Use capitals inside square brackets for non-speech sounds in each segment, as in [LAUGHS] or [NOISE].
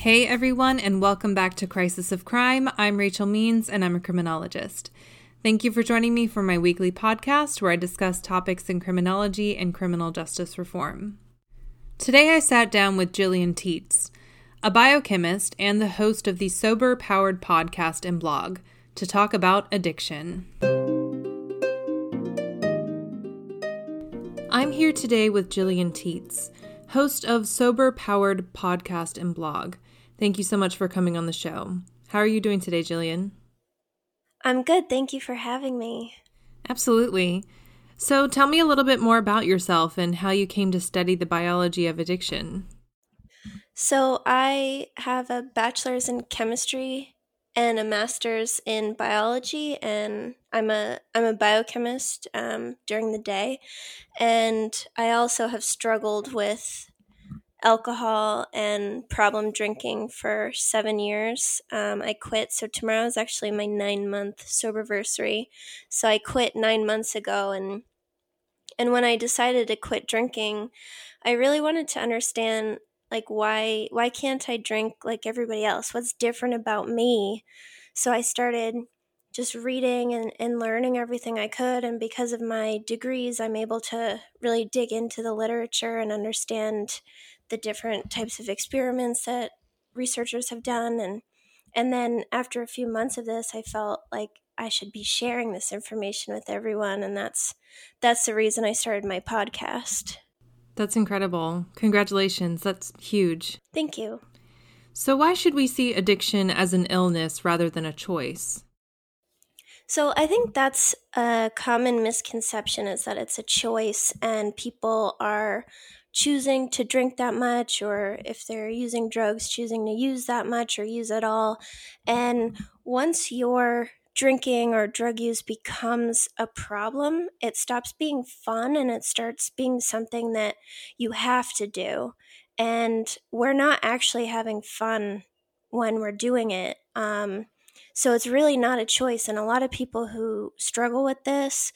Hey everyone, and welcome back to Crisis of Crime. I'm Rachel Means, and I'm a criminologist. Thank you for joining me for my weekly podcast where I discuss topics in criminology and criminal justice reform. Today I sat down with Gillian Tietz, a biochemist and the host of the Sober Powered podcast and blog, to talk about addiction. I'm here today with Gillian Tietz, host of Sober Powered podcast and blog. Thank you so much for coming on the show. How are you doing today, Gillian? I'm good. Thank you for having me. Absolutely. So, tell me a little bit more about yourself and how you came to study the biology of addiction. So, I have a bachelor's in chemistry and a master's in biology, and I'm a I'm a biochemist um, during the day, and I also have struggled with alcohol and problem drinking for seven years. Um, I quit. So tomorrow is actually my nine month soberversary. So I quit nine months ago, and and when I decided to quit drinking, I really wanted to understand like why why can't I drink like everybody else? What's different about me? So I started just reading and, and learning everything I could. And because of my degrees, I'm able to really dig into the literature and understand the different types of experiments that researchers have done and and then after a few months of this I felt like I should be sharing this information with everyone and that's that's the reason I started my podcast. That's incredible. Congratulations. That's huge. Thank you. So why should we see addiction as an illness rather than a choice? So I think that's a common misconception is that it's a choice and people are choosing to drink that much or if they're using drugs choosing to use that much or use it all. And once your drinking or drug use becomes a problem it stops being fun and it starts being something that you have to do. And we're not actually having fun when we're doing it. Um, so it's really not a choice and a lot of people who struggle with this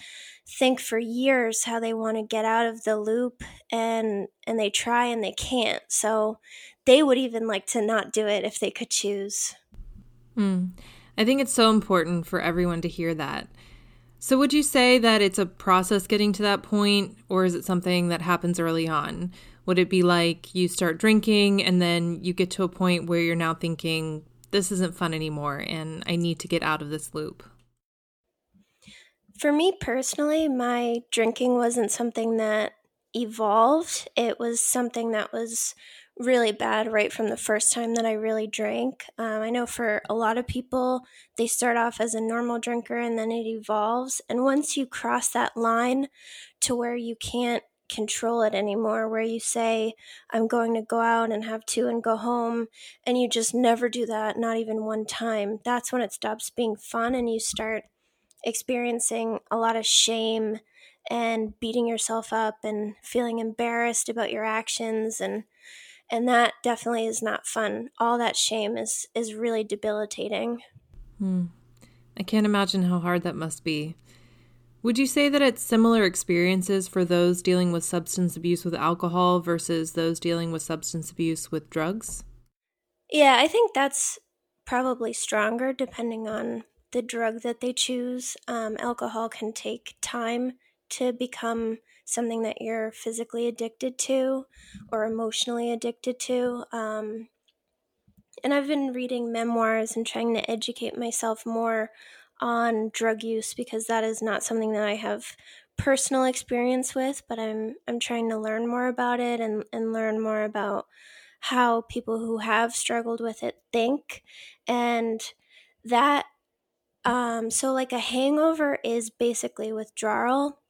think for years how they want to get out of the loop and and they try and they can't so they would even like to not do it if they could choose. Mm. i think it's so important for everyone to hear that. So would you say that it's a process getting to that point or is it something that happens early on? Would it be like you start drinking and then you get to a point where you're now thinking this isn't fun anymore and i need to get out of this loop for me personally, my drinking wasn't something that evolved. It was something that was really bad right from the first time that I really drank. Um, I know for a lot of people, they start off as a normal drinker and then it evolves. And once you cross that line to where you can't control it anymore, where you say, I'm going to go out and have two and go home, and you just never do that, not even one time, that's when it stops being fun and you start experiencing a lot of shame and beating yourself up and feeling embarrassed about your actions and and that definitely is not fun. All that shame is is really debilitating. Hmm. i can't imagine how hard that must be would you say that it's similar experiences for those dealing with substance abuse with alcohol versus those dealing with substance abuse with drugs yeah i think that's probably stronger depending on the drug that they choose. Um, alcohol can take time to become something that you're physically addicted to or emotionally addicted to. Um, and I've been reading memoirs and trying to educate myself more on drug use because that is not something that I have personal experience with, but I'm I'm trying to learn more about it and, and learn more about how people who have struggled with it think. And that um, so, like a hangover is basically withdrawal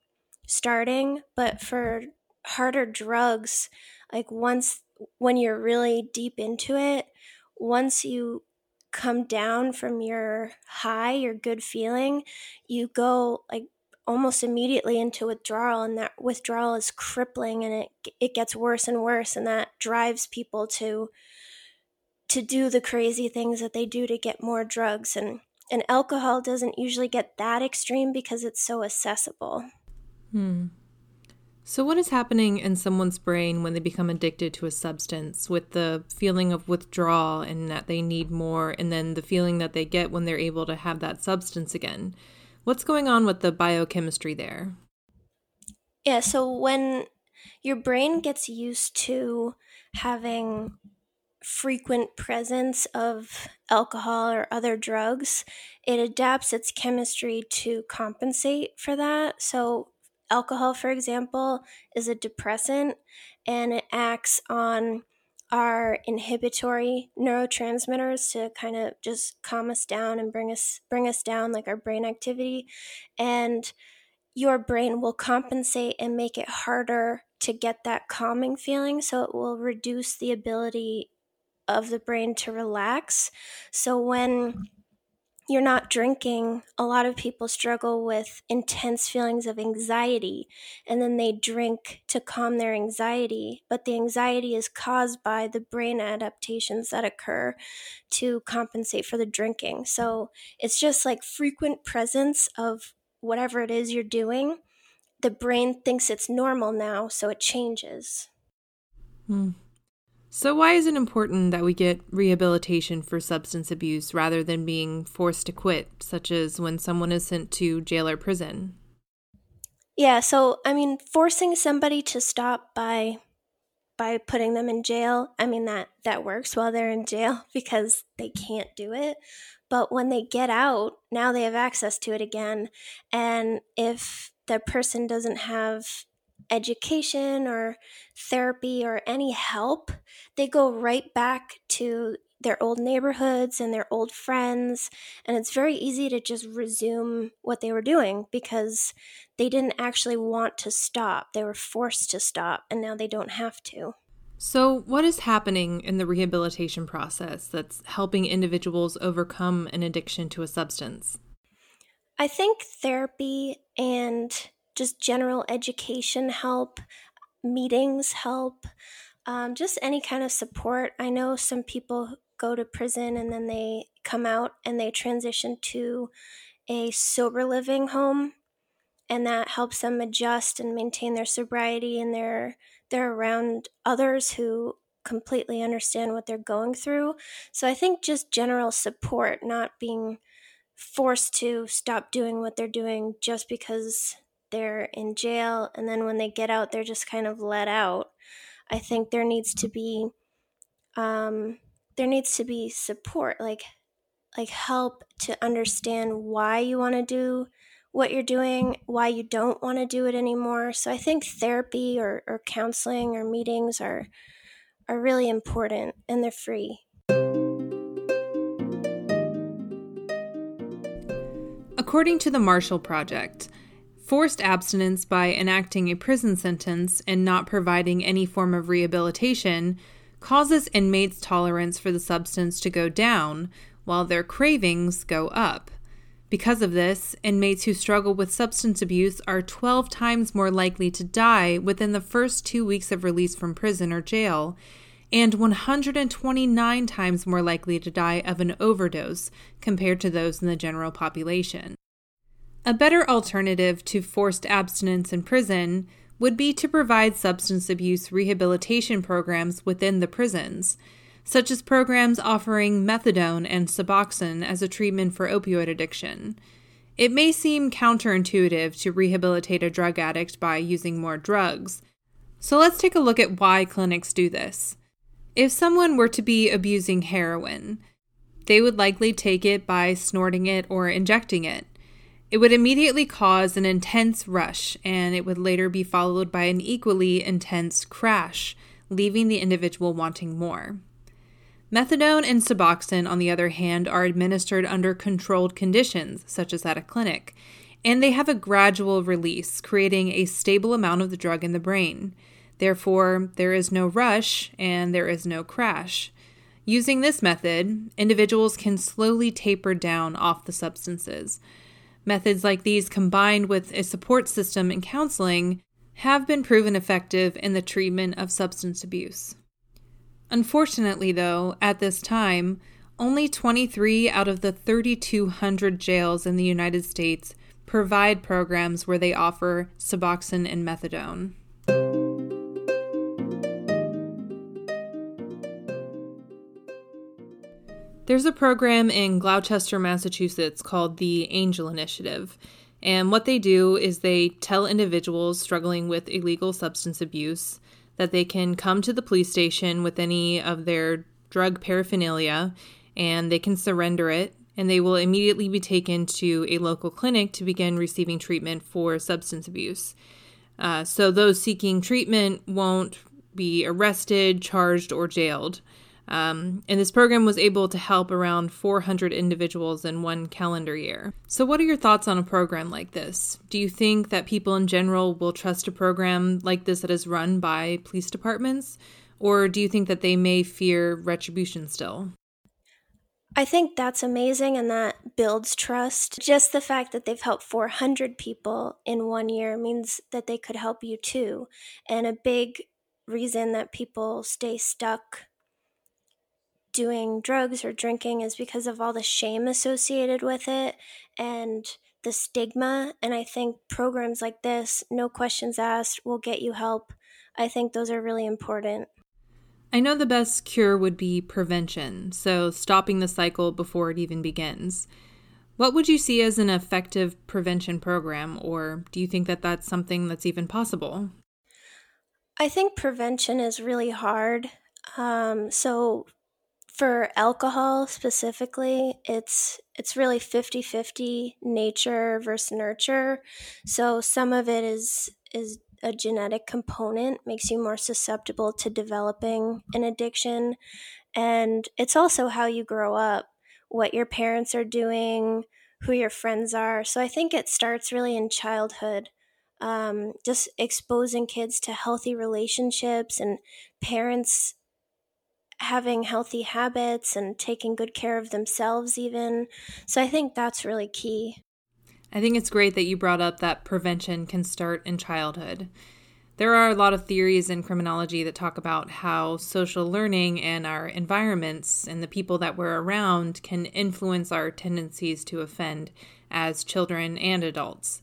starting, but for harder drugs, like once when you're really deep into it, once you come down from your high, your good feeling, you go like almost immediately into withdrawal and that withdrawal is crippling and it it gets worse and worse and that drives people to to do the crazy things that they do to get more drugs and and alcohol doesn't usually get that extreme because it's so accessible. Hmm. So, what is happening in someone's brain when they become addicted to a substance with the feeling of withdrawal and that they need more, and then the feeling that they get when they're able to have that substance again? What's going on with the biochemistry there? Yeah, so when your brain gets used to having frequent presence of alcohol or other drugs, it adapts its chemistry to compensate for that. So, alcohol, for example, is a depressant and it acts on our inhibitory neurotransmitters to kind of just calm us down and bring us bring us down like our brain activity. And your brain will compensate and make it harder to get that calming feeling. So it will reduce the ability of the brain to relax. So when you're not drinking, a lot of people struggle with intense feelings of anxiety and then they drink to calm their anxiety. But the anxiety is caused by the brain adaptations that occur to compensate for the drinking. So it's just like frequent presence of whatever it is you're doing. The brain thinks it's normal now, so it changes. Hmm. So, why is it important that we get rehabilitation for substance abuse rather than being forced to quit, such as when someone is sent to jail or prison? Yeah, so I mean, forcing somebody to stop by by putting them in jail, I mean that that works while they're in jail [LAUGHS] because they can't do it. But when they get out, now they have access to it again. And if the person doesn't have education or therapy or any help, they go right back to their old neighborhoods and their old friends. And it's very easy to just resume what they were doing because they didn't actually want to stop. They were forced to stop, and now they don't have to. So, what is happening in the rehabilitation process that's helping individuals overcome an addiction to a substance? I think therapy and just general education help, meetings help, um, just any kind of support. I know some people go to prison and then they come out and they transition to a sober living home and that helps them adjust and maintain their sobriety and they're they're around others who completely understand what they're going through so i think just general support not being forced to stop doing what they're doing just because they're in jail and then when they get out they're just kind of let out. I think there needs to be um, there needs to be support like like help to understand why you want to do what you're doing why you don't want to do it anymore. So i think therapy or, or counseling or meetings are are really important and they're free. According to the Marshall Project, Forced abstinence by enacting a prison sentence and not providing any form of rehabilitation causes inmates' tolerance for the substance to go down while their cravings go up. Because of this, inmates who struggle with substance abuse are 12 times more likely to die within the first two weeks of release from prison or jail, and 129 times more likely to die of an overdose compared to those in the general population. A better alternative to forced abstinence in prison would be to provide substance abuse rehabilitation programs within the prisons, such as programs offering methadone and Suboxone as a treatment for opioid addiction. It may seem counterintuitive to rehabilitate a drug addict by using more drugs. So let's take a look at why clinics do this. If someone were to be abusing heroin, they would likely take it by snorting it or injecting it. It would immediately cause an intense rush, and it would later be followed by an equally intense crash, leaving the individual wanting more. Methadone and Suboxone, on the other hand, are administered under controlled conditions, such as at a clinic, and they have a gradual release, creating a stable amount of the drug in the brain. Therefore, there is no rush and there is no crash. Using this method, individuals can slowly taper down off the substances. Methods like these, combined with a support system and counseling, have been proven effective in the treatment of substance abuse. Unfortunately, though, at this time, only 23 out of the 3,200 jails in the United States provide programs where they offer Suboxone and methadone. There's a program in Gloucester, Massachusetts called the Angel Initiative. And what they do is they tell individuals struggling with illegal substance abuse that they can come to the police station with any of their drug paraphernalia and they can surrender it and they will immediately be taken to a local clinic to begin receiving treatment for substance abuse. Uh, so those seeking treatment won't be arrested, charged, or jailed. Um, and this program was able to help around 400 individuals in one calendar year. So, what are your thoughts on a program like this? Do you think that people in general will trust a program like this that is run by police departments? Or do you think that they may fear retribution still? I think that's amazing and that builds trust. Just the fact that they've helped 400 people in one year means that they could help you too. And a big reason that people stay stuck doing drugs or drinking is because of all the shame associated with it and the stigma. And I think programs like this, no questions asked, will get you help. I think those are really important. I know the best cure would be prevention, so stopping the cycle before it even begins. What would you see as an effective prevention program, or do you think that that's something that's even possible? I think prevention is really hard. Um, so, for alcohol specifically it's it's really 50-50 nature versus nurture. So some of it is is a genetic component makes you more susceptible to developing an addiction. And it's also how you grow up what your parents are doing who your friends are. So i think it starts really in childhood um, just exposing kids to healthy relationships and parents having healthy habits and taking good care of themselves, even. So I think that's really key. I think it's great that you brought up that prevention can start in childhood. There are a lot of theories in criminology that talk about how social learning and our environments and the people that we're around can influence our tendencies to offend as children and adults.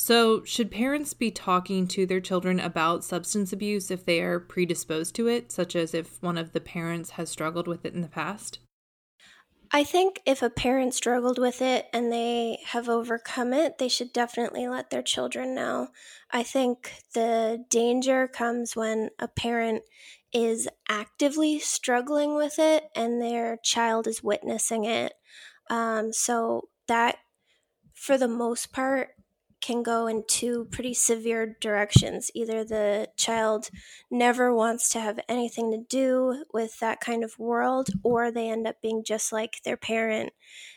So, should parents be talking to their children about substance abuse if they are predisposed to it, such as if one of the parents has struggled with it in the past? I think if a parent struggled with it and they have overcome it, they should definitely let their children know. I think the danger comes when a parent is actively struggling with it and their child is witnessing it. Um, so, that for the most part can go in two pretty severe directions. Either the child never wants to have anything to do with that kind of world, or they end up being just like their parent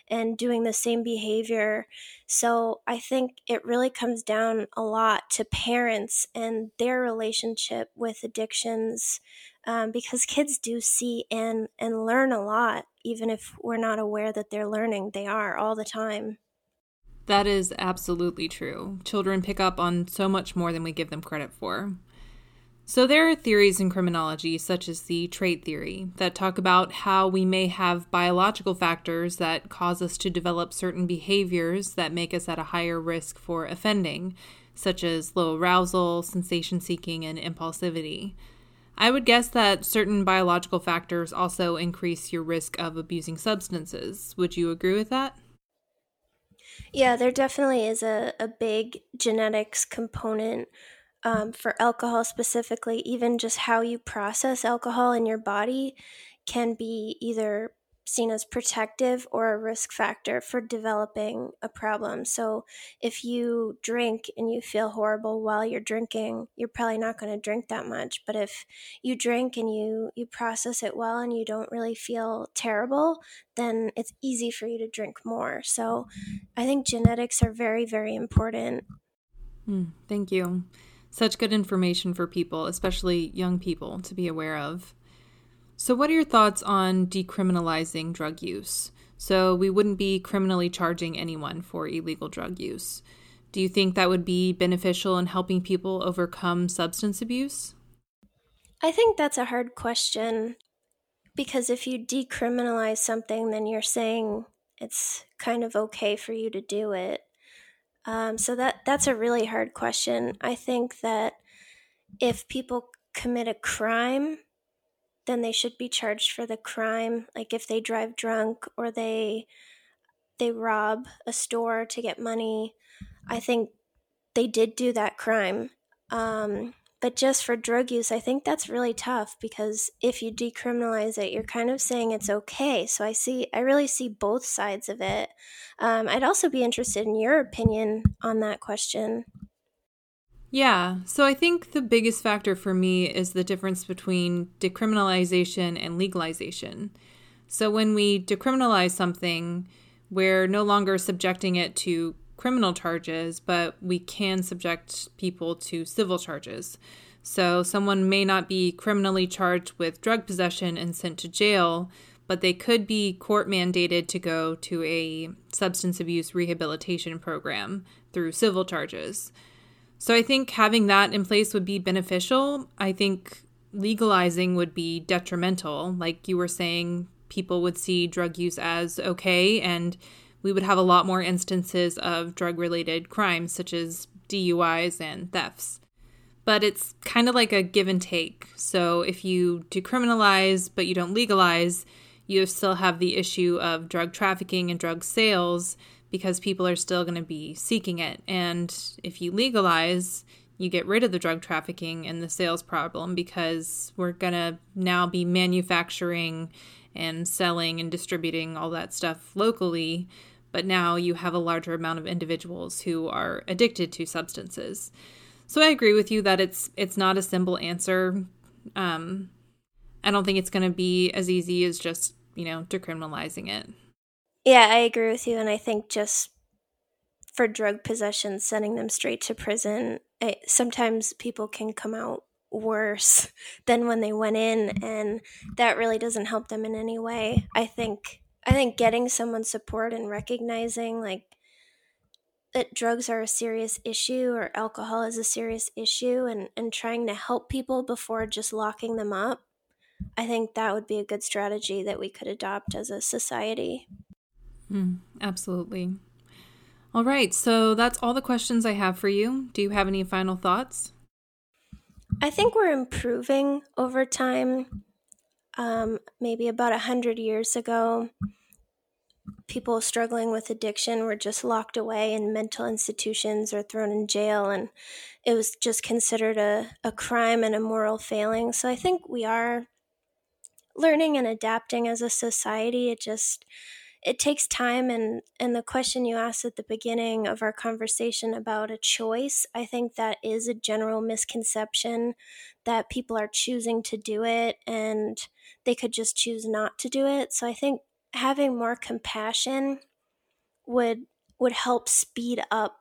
and doing the same behavior. So I think it really comes down a lot to parents and their relationship with addictions. Um, because kids do see and and learn a lot even if we're not aware that they're learning they are all the time that is absolutely true. Children pick up on so much more than we give them credit for. So, there are theories in criminology, such as the trait theory, that talk about how we may have biological factors that cause us to develop certain behaviors that make us at a higher risk for offending, such as low arousal, sensation seeking, and impulsivity. I would guess that certain biological factors also increase your risk of abusing substances. Would you agree with that? Yeah, there definitely is a, a big genetics component um, for alcohol specifically. Even just how you process alcohol in your body can be either seen as protective or a risk factor for developing a problem. So, if you drink and you feel horrible while you're drinking, you're probably not going to drink that much. But if you drink and you you process it well and you don't really feel terrible, then it's easy for you to drink more. So, I think genetics are very very important. Mm, thank you. Such good information for people, especially young people, to be aware of. So, what are your thoughts on decriminalizing drug use? So, we wouldn't be criminally charging anyone for illegal drug use. Do you think that would be beneficial in helping people overcome substance abuse? I think that's a hard question because if you decriminalize something, then you're saying it's kind of okay for you to do it. Um, so that that's a really hard question. I think that if people commit a crime then they should be charged for the crime. Like if they drive drunk or they they rob a store to get money, I think they did do that crime. Um, but just for drug use, I think that's really tough because if you decriminalize it, you're kind of saying it's okay. So I see, I really see both sides of it. Um, I'd also be interested in your opinion on that question. Yeah, so I think the biggest factor for me is the difference between decriminalization and legalization. So when we decriminalize something, we're no longer subjecting it to criminal charges, but we can subject people to civil charges. So someone may not be criminally charged with drug possession and sent to jail, but they could be court mandated to go to a substance abuse rehabilitation program through civil charges. So I think having that in place would be beneficial. I think legalizing would be detrimental. Like you were saying, people would see drug use as okay and we would have a lot more instances of drug related crimes such as DUIs and thefts. But it's kind of like a give and take. So if you decriminalize but you don't legalize, you still have the issue of drug trafficking and drug sales because people are still going to be seeking it. And if you legalize, you get rid of the drug trafficking and the sales problem because we're going to now be manufacturing and selling and distributing all that stuff locally but now you have a larger amount of individuals who are addicted to substances. So I agree with you that it's it's not a simple answer. Um, I don't think it's going to be as easy as just you know decriminalizing it. Yeah, I agree with you, and I think just for drug possession, sending them straight to prison, it, sometimes people can come out worse [LAUGHS] than when they went in, and that really doesn't help them in any way. I think I think getting someone support and recognizing like that drugs are a serious issue or alcohol is a serious issue and, and trying to help people before just locking them up, I think that would be a good strategy that we could adopt as a society. Mm, absolutely. All right, so that's all the questions I have for you. Do you have any final thoughts? I think we're improving over time um, maybe about a hundred years ago, people struggling with addiction were just locked away in mental institutions or thrown in jail, and it was just considered a, a crime and a moral failing. So I think we are learning and adapting as a society. It just it takes time and and the question you asked at the beginning of our conversation about a choice i think that is a general misconception that people are choosing to do it and they could just choose not to do it. So i think having more compassion would would help speed up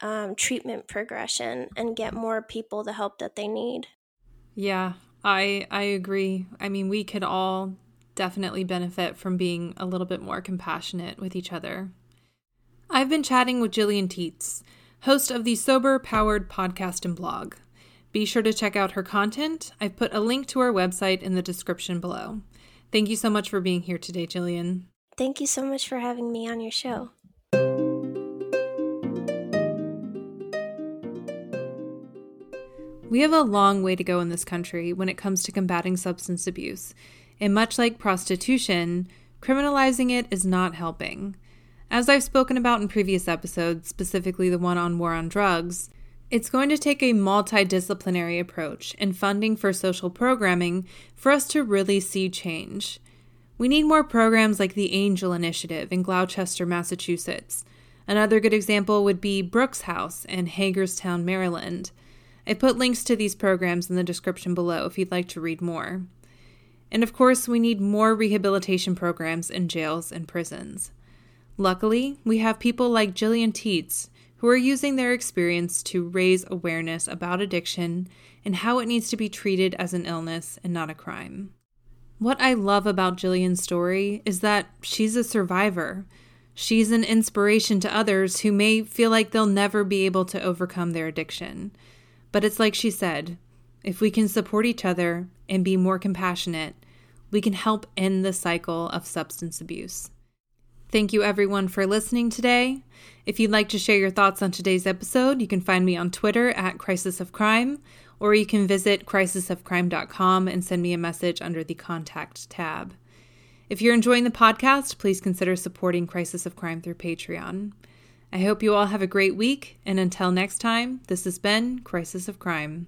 um, treatment progression and get more people the help that they need. Yeah i i agree. I mean we could all definitely benefit from being a little bit more compassionate with each other. I've been chatting with Gillian Tietz, host of the Sober Powered podcast and blog. Be sure to check out her content. I've put a link to her website in the description below. Thank you so much for being here today, Gillian. Thank you so much for having me on your show. We have a long way to go in this country when it comes to combating substance abuse, and much like prostitution, criminalizing it is not helping. As I've spoken about in previous episodes, specifically the one on war on drugs, it's going to take a multidisciplinary approach and funding for social programming for us to really see change. We need more programs like the Angel Initiative in Gloucester, Massachusetts. Another good example would be Brooks House in Hagerstown, Maryland. I put links to these programs in the description below if you'd like to read more. And of course, we need more rehabilitation programs in jails and prisons. Luckily, we have people like Gillian Tietz who are using their experience to raise awareness about addiction and how it needs to be treated as an illness and not a crime. What I love about Gillian's story is that she's a survivor. She's an inspiration to others who may feel like they'll never be able to overcome their addiction. But it's like she said if we can support each other and be more compassionate, we can help end the cycle of substance abuse. Thank you, everyone, for listening today. If you'd like to share your thoughts on today's episode, you can find me on Twitter at Crisis of Crime or you can visit crisisofcrime.com and send me a message under the Contact tab. If you're enjoying the podcast, please consider supporting Crisis of Crime through Patreon. I hope you all have a great week, and until next time, this has been Crisis of Crime.